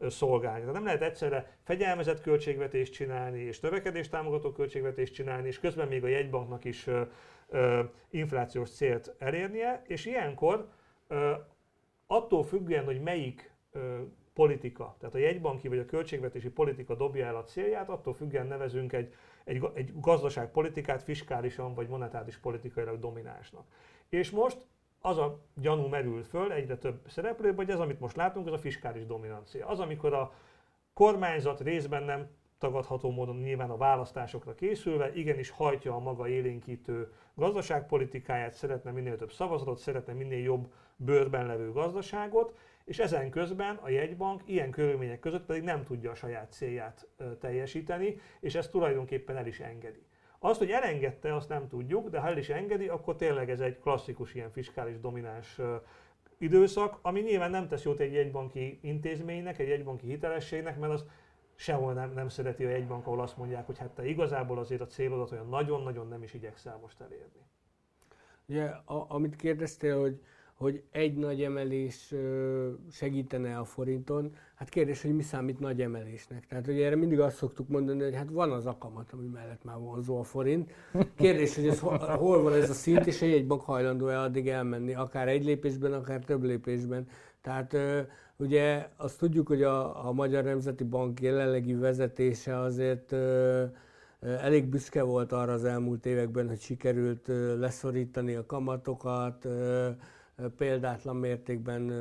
szolgálni. Tehát nem lehet egyszerre fegyelmezett költségvetést csinálni, és növekedést támogató költségvetést csinálni, és közben még a jegybanknak is inflációs célt elérnie, és ilyenkor attól függően, hogy melyik politika, tehát a jegybanki vagy a költségvetési politika dobja el a célját, attól függően nevezünk egy, egy, egy gazdaságpolitikát fiskálisan vagy monetáris politikailag dominánsnak. És most az a gyanú merül föl egyre több szereplő, hogy ez, amit most látunk, az a fiskális dominancia. Az, amikor a kormányzat részben nem tagadható módon nyilván a választásokra készülve, igenis hajtja a maga élénkítő gazdaságpolitikáját, szeretne minél több szavazatot, szeretne minél jobb bőrben levő gazdaságot, és ezen közben a jegybank ilyen körülmények között pedig nem tudja a saját célját teljesíteni, és ezt tulajdonképpen el is engedi. Azt, hogy elengedte, azt nem tudjuk, de ha el is engedi, akkor tényleg ez egy klasszikus ilyen fiskális domináns időszak, ami nyilván nem tesz jót egy jegybanki intézménynek, egy jegybanki hitelességnek, mert az sehol nem, nem szereti a jegybank, ahol azt mondják, hogy hát te igazából azért a célodat olyan nagyon-nagyon nem is igyekszel most elérni. Ugye, a, amit kérdeztél, hogy, hogy egy nagy emelés segítene a forinton. Hát kérdés, hogy mi számít nagy emelésnek. Tehát ugye erre mindig azt szoktuk mondani, hogy hát van az akamat, ami mellett már vonzó a forint. Kérdés, hogy ez hol van ez a szint, és egy bank hajlandó-e addig elmenni, akár egy lépésben, akár több lépésben. Tehát ugye azt tudjuk, hogy a, a Magyar Nemzeti Bank jelenlegi vezetése azért elég büszke volt arra az elmúlt években, hogy sikerült leszorítani a kamatokat, példátlan mértékben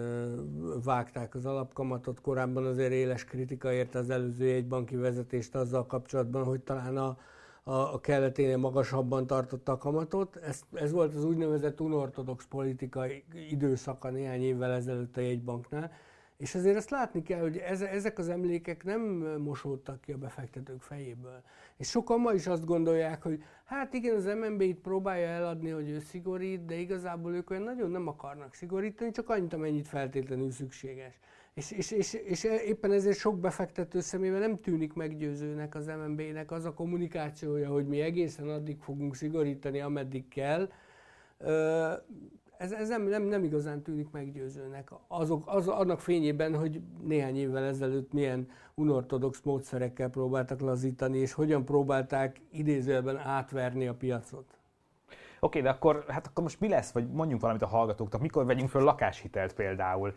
vágták az alapkamatot. Korábban azért éles kritika érte az előző jegybanki vezetést azzal kapcsolatban, hogy talán a, a, a kelleténél magasabban tartotta a kamatot. Ez, ez volt az úgynevezett unortodox politikai időszaka néhány évvel ezelőtt a jegybanknál. És azért azt látni kell, hogy ezek az emlékek nem mosódtak ki a befektetők fejéből. És sokan ma is azt gondolják, hogy hát igen, az MNB itt próbálja eladni, hogy ő szigorít, de igazából ők olyan nagyon nem akarnak szigorítani, csak annyit, amennyit feltétlenül szükséges. És, és, és, és éppen ezért sok befektető szemével nem tűnik meggyőzőnek az MNB-nek az a kommunikációja, hogy mi egészen addig fogunk szigorítani, ameddig kell ez, ez nem, nem, nem igazán tűnik meggyőzőnek. Azok, az, annak fényében, hogy néhány évvel ezelőtt milyen unortodox módszerekkel próbáltak lazítani, és hogyan próbálták idézőjelben átverni a piacot. Oké, de akkor, hát akkor most mi lesz, vagy mondjunk valamit a hallgatóknak, mikor vegyünk föl lakáshitelt például?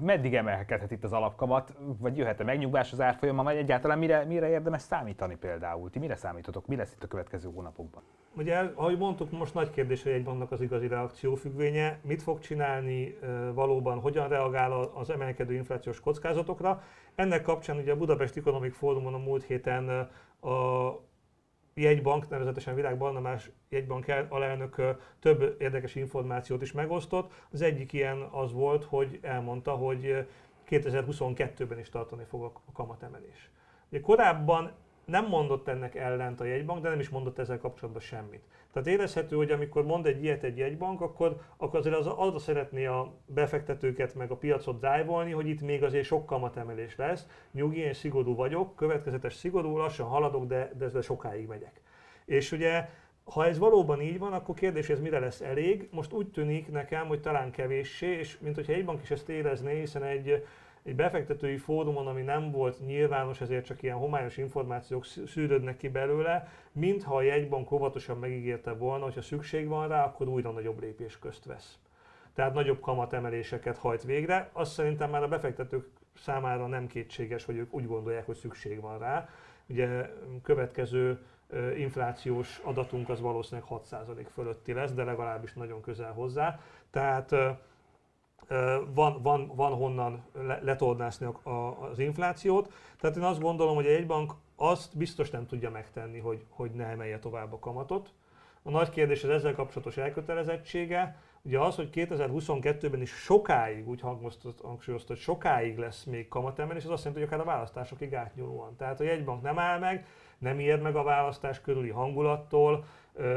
Meddig emelkedhet itt az alapkamat, vagy jöhet-e megnyugvás az árfolyama, vagy egyáltalán mire, mire érdemes számítani például? Ti mire számítotok? Mi lesz itt a következő hónapokban? Ugye, ahogy mondtuk, most nagy kérdés, hogy egy vannak az igazi reakciófüggvénye. Mit fog csinálni valóban, hogyan reagál az emelkedő inflációs kockázatokra? Ennek kapcsán ugye a Budapest Economic Forumon a múlt héten a jegybank, nevezetesen Világ Barnamás jegybank alelnök több érdekes információt is megosztott. Az egyik ilyen az volt, hogy elmondta, hogy 2022-ben is tartani fog a kamatemelés. Ugye korábban nem mondott ennek ellent a jegybank, de nem is mondott ezzel kapcsolatban semmit. Tehát érezhető, hogy amikor mond egy ilyet egy jegybank, akkor, akkor azért az, arra szeretné a befektetőket meg a piacot drive hogy itt még azért sok kamatemelés lesz. Nyugi, én szigorú vagyok, következetes szigorú, lassan haladok, de, de ezzel sokáig megyek. És ugye ha ez valóban így van, akkor kérdés, ez mire lesz elég. Most úgy tűnik nekem, hogy talán kevéssé, és mint hogyha egy bank is ezt érezné, hiszen egy egy befektetői fórumon, ami nem volt nyilvános, ezért csak ilyen homályos információk szűrődnek ki belőle, mintha a jegybank óvatosan megígérte volna, hogy ha szükség van rá, akkor újra nagyobb lépés közt vesz. Tehát nagyobb kamatemeléseket hajt végre. Azt szerintem már a befektetők számára nem kétséges, hogy ők úgy gondolják, hogy szükség van rá. Ugye következő inflációs adatunk az valószínűleg 6% fölötti lesz, de legalábbis nagyon közel hozzá. Tehát van, van, van honnan letornászni az inflációt. Tehát én azt gondolom, hogy egy bank azt biztos nem tudja megtenni, hogy, hogy ne emelje tovább a kamatot. A nagy kérdés az ezzel kapcsolatos elkötelezettsége, ugye az, hogy 2022-ben is sokáig, úgy hangsúlyozta, hogy sokáig lesz még kamatemelés, az azt jelenti, hogy akár a választásokig átnyúlóan. Tehát, hogy egy bank nem áll meg, nem ijed meg a választás körüli hangulattól,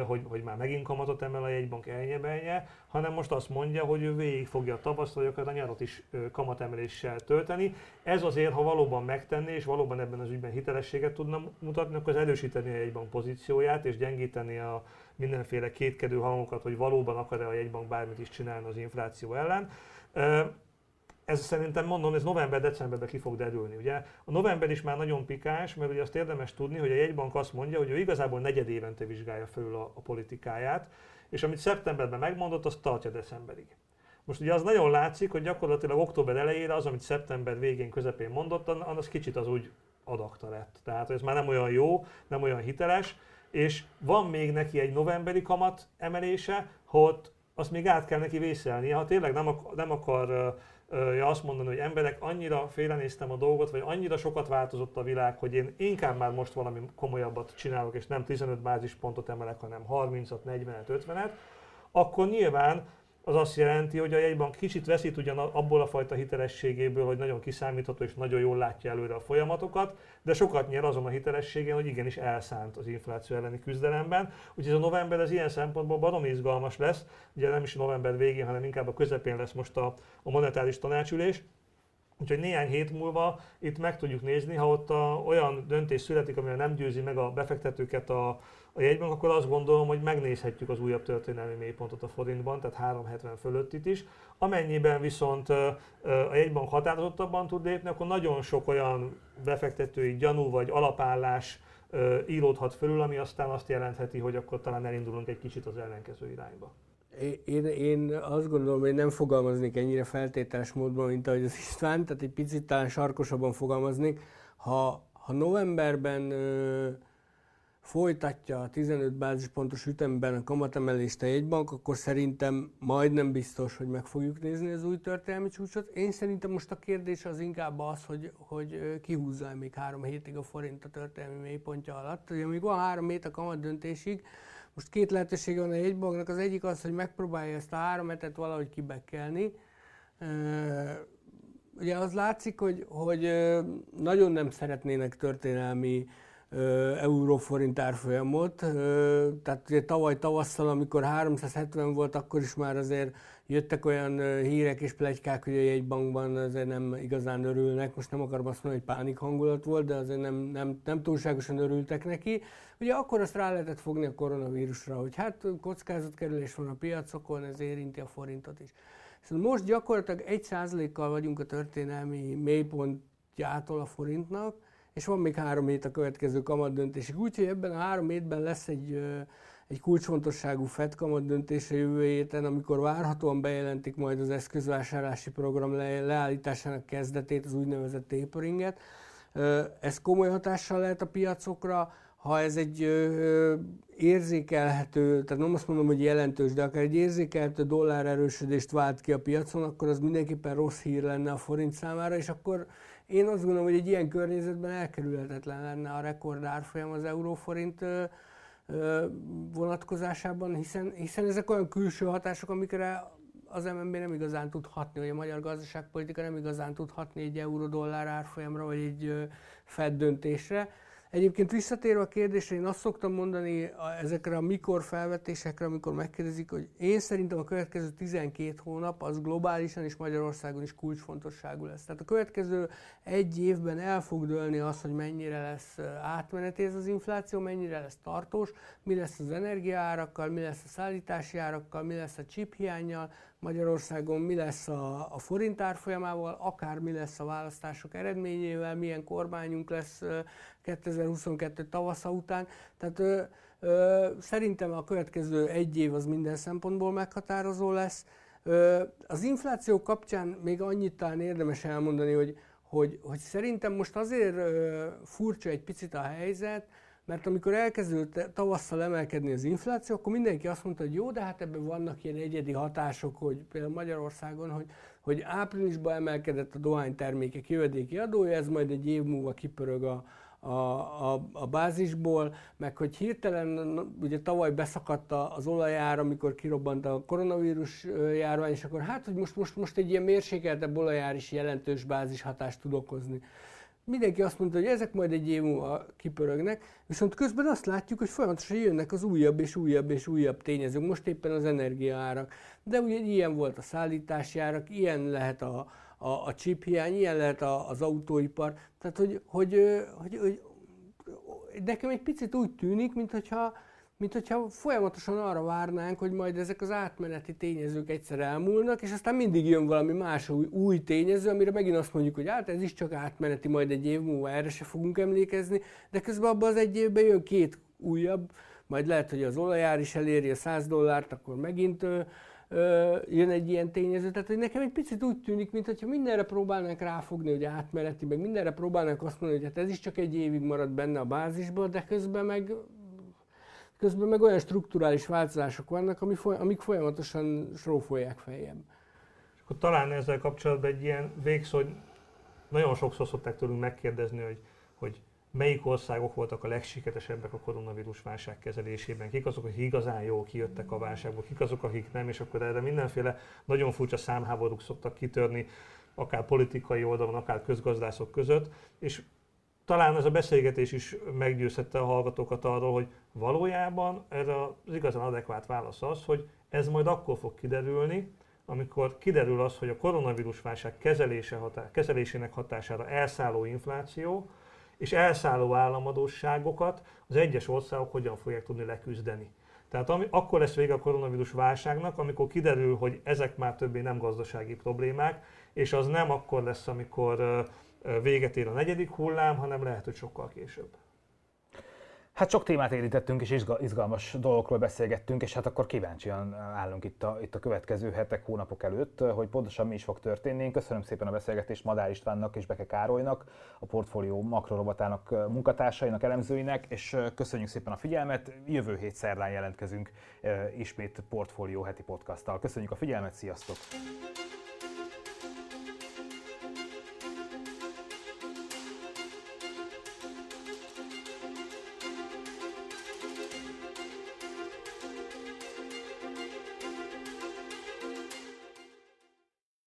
hogy, hogy már megint kamatot emel a jegybank elnyebelje, hanem most azt mondja, hogy ő végig fogja a tavaszt, vagy akár a nyarat is kamatemeléssel tölteni. Ez azért, ha valóban megtenné, és valóban ebben az ügyben hitelességet tudna mutatni, akkor az erősíteni a jegybank pozícióját, és gyengíteni a mindenféle kétkedő hangokat, hogy valóban akar-e a jegybank bármit is csinálni az infláció ellen ez szerintem mondom, ez november-decemberben ki fog derülni. Ugye a november is már nagyon pikás, mert ugye azt érdemes tudni, hogy a jegybank azt mondja, hogy ő igazából negyed évente vizsgálja felül a, a politikáját, és amit szeptemberben megmondott, azt tartja decemberig. Most ugye az nagyon látszik, hogy gyakorlatilag október elejére az, amit szeptember végén, közepén mondott, az kicsit az úgy adakta lett. Tehát ez már nem olyan jó, nem olyan hiteles, és van még neki egy novemberi kamat emelése, hogy azt még át kell neki vészelnie. Ha tényleg nem, akar, nem akar ja, azt mondani, hogy emberek, annyira félrenéztem a dolgot, vagy annyira sokat változott a világ, hogy én inkább már most valami komolyabbat csinálok, és nem 15 bázispontot emelek, hanem 30-at, 40-et, 50-et, akkor nyilván az azt jelenti, hogy a jegybank kicsit veszít ugyan abból a fajta hitelességéből, hogy nagyon kiszámítható és nagyon jól látja előre a folyamatokat, de sokat nyer azon a hitelességen, hogy igenis elszánt az infláció elleni küzdelemben. Úgyhogy ez a november ez ilyen szempontból barom izgalmas lesz, ugye nem is november végén, hanem inkább a közepén lesz most a, a monetáris tanácsülés. Úgyhogy néhány hét múlva itt meg tudjuk nézni, ha ott a, olyan döntés születik, amire nem győzi meg a befektetőket a, a jegybank, akkor azt gondolom, hogy megnézhetjük az újabb történelmi mélypontot a forintban, tehát 370 fölött is. Amennyiben viszont a jegybank határozottabban tud lépni, akkor nagyon sok olyan befektetői gyanú vagy alapállás íródhat fölül, ami aztán azt jelentheti, hogy akkor talán elindulunk egy kicsit az ellenkező irányba. Én, én azt gondolom, hogy nem fogalmaznék ennyire feltételes módban, mint ahogy az István, tehát egy picit talán sarkosabban fogalmaznék. Ha, ha novemberben ö, folytatja a 15 bázispontos ütemben a kamatemelést a jegybank, akkor szerintem majdnem biztos, hogy meg fogjuk nézni az új történelmi csúcsot. Én szerintem most a kérdés az inkább az, hogy, hogy kihúzza még három hétig a forint a történelmi mélypontja alatt. Ugye még van három hét a kamat döntésig, most két lehetősége van a jegybanknak, az egyik az, hogy megpróbálja ezt a három hetet valahogy kibekkelni. Ugye az látszik, hogy, hogy nagyon nem szeretnének történelmi euróforint árfolyamot. Tehát ugye tavaly tavasszal, amikor 370 volt, akkor is már azért jöttek olyan hírek és plegykák, hogy a jegybankban azért nem igazán örülnek. Most nem akarom azt mondani, hogy pánik hangulat volt, de azért nem, nem, nem túlságosan örültek neki. Ugye akkor azt rá lehetett fogni a koronavírusra, hogy hát kockázatkerülés van a piacokon, ez érinti a forintot is. Szóval most gyakorlatilag egy százalékkal vagyunk a történelmi mélypontjától a forintnak, és van még három hét a következő kamatdöntésig. Úgyhogy ebben a három hétben lesz egy, egy kulcsfontosságú FED kamatdöntése jövő héten, amikor várhatóan bejelentik majd az eszközvásárlási program le, leállításának kezdetét, az úgynevezett taperinget. Ez komoly hatással lehet a piacokra, ha ez egy ö, érzékelhető, tehát nem azt mondom, hogy jelentős, de akár egy érzékelhető dollár erősödést vált ki a piacon, akkor az mindenképpen rossz hír lenne a forint számára, és akkor én azt gondolom, hogy egy ilyen környezetben elkerülhetetlen lenne a rekord árfolyam az euróforint vonatkozásában, hiszen, hiszen ezek olyan külső hatások, amikre az MNB nem igazán tud hatni, vagy a magyar gazdaságpolitika nem igazán tud hatni egy euró-dollár árfolyamra, vagy egy Fed döntésre. Egyébként visszatérve a kérdésre, én azt szoktam mondani a, ezekre a mikor felvetésekre, amikor megkérdezik, hogy én szerintem a következő 12 hónap az globálisan és Magyarországon is kulcsfontosságú lesz. Tehát a következő egy évben el fog dőlni az, hogy mennyire lesz átmeneti ez az infláció, mennyire lesz tartós, mi lesz az energiaárakkal, mi lesz a szállítási árakkal, mi lesz a chip hiányjal, Magyarországon mi lesz a, a forint árfolyamával, akár mi lesz a választások eredményével, milyen kormányunk lesz 2022 tavasza után. Tehát ö, ö, szerintem a következő egy év az minden szempontból meghatározó lesz. Ö, az infláció kapcsán még annyit talán érdemes elmondani, hogy, hogy, hogy szerintem most azért ö, furcsa egy picit a helyzet, mert amikor elkezdődött tavasszal emelkedni az infláció, akkor mindenki azt mondta, hogy jó, de hát ebben vannak ilyen egyedi hatások, hogy például Magyarországon, hogy, hogy áprilisban emelkedett a dohánytermékek jövedéki adója, ez majd egy év múlva kipörög a, a, a, a bázisból, meg hogy hirtelen, ugye tavaly beszakadt az olajára, amikor kirobbant a koronavírus járvány, és akkor hát, hogy most, most, most egy ilyen mérsékeltebb olajár is jelentős bázishatást tud okozni mindenki azt mondta, hogy ezek majd egy év múlva kipörögnek, viszont közben azt látjuk, hogy folyamatosan jönnek az újabb és újabb és újabb tényezők, most éppen az energiaárak, de ugye ilyen volt a szállítási árak, ilyen lehet a, a, a chip hiány, ilyen lehet a, az autóipar, tehát hogy, hogy, hogy, hogy, hogy nekem egy picit úgy tűnik, mintha mint hogyha folyamatosan arra várnánk, hogy majd ezek az átmeneti tényezők egyszer elmúlnak, és aztán mindig jön valami más új, új tényező, amire megint azt mondjuk, hogy hát ez is csak átmeneti, majd egy év múlva erre se fogunk emlékezni, de közben abban az egy évben jön két újabb, majd lehet, hogy az olajár is eléri a 100 dollárt, akkor megint ö, ö, jön egy ilyen tényező. Tehát, hogy nekem egy picit úgy tűnik, mintha mindenre próbálnánk ráfogni, hogy átmeneti, meg mindenre próbálnánk azt mondani, hogy hát ez is csak egy évig marad benne a bázisban, de közben meg Közben meg olyan strukturális változások vannak, amik folyamatosan srófolják fejem. És akkor talán ezzel kapcsolatban egy ilyen végszó, hogy nagyon sokszor szokták tőlünk megkérdezni, hogy, hogy melyik országok voltak a legsikeresebbek a koronavírus válság kezelésében, kik azok, akik igazán jó kijöttek a válságból, kik azok, akik nem, és akkor erre mindenféle nagyon furcsa számháborúk szoktak kitörni, akár politikai oldalon, akár közgazdászok között, és talán ez a beszélgetés is meggyőzhette a hallgatókat arról, hogy valójában ez az igazán adekvát válasz az, hogy ez majd akkor fog kiderülni, amikor kiderül az, hogy a koronavírus válság kezelése hatá- kezelésének hatására elszálló infláció és elszálló államadóságokat az egyes országok hogyan fogják tudni leküzdeni. Tehát ami, akkor lesz vége a koronavírus válságnak, amikor kiderül, hogy ezek már többé nem gazdasági problémák, és az nem akkor lesz, amikor véget ér a negyedik hullám, hanem lehet, hogy sokkal később. Hát sok témát érintettünk, és izgalmas dolgokról beszélgettünk, és hát akkor kíváncsian állunk itt a, itt a következő hetek, hónapok előtt, hogy pontosan mi is fog történni. Én köszönöm szépen a beszélgetést Madár Istvánnak és Beke Károlynak, a portfólió makrorobotának munkatársainak, elemzőinek, és köszönjük szépen a figyelmet. Jövő hét szerdán jelentkezünk ismét portfólió heti podcasttal. Köszönjük a figyelmet, sziasztok!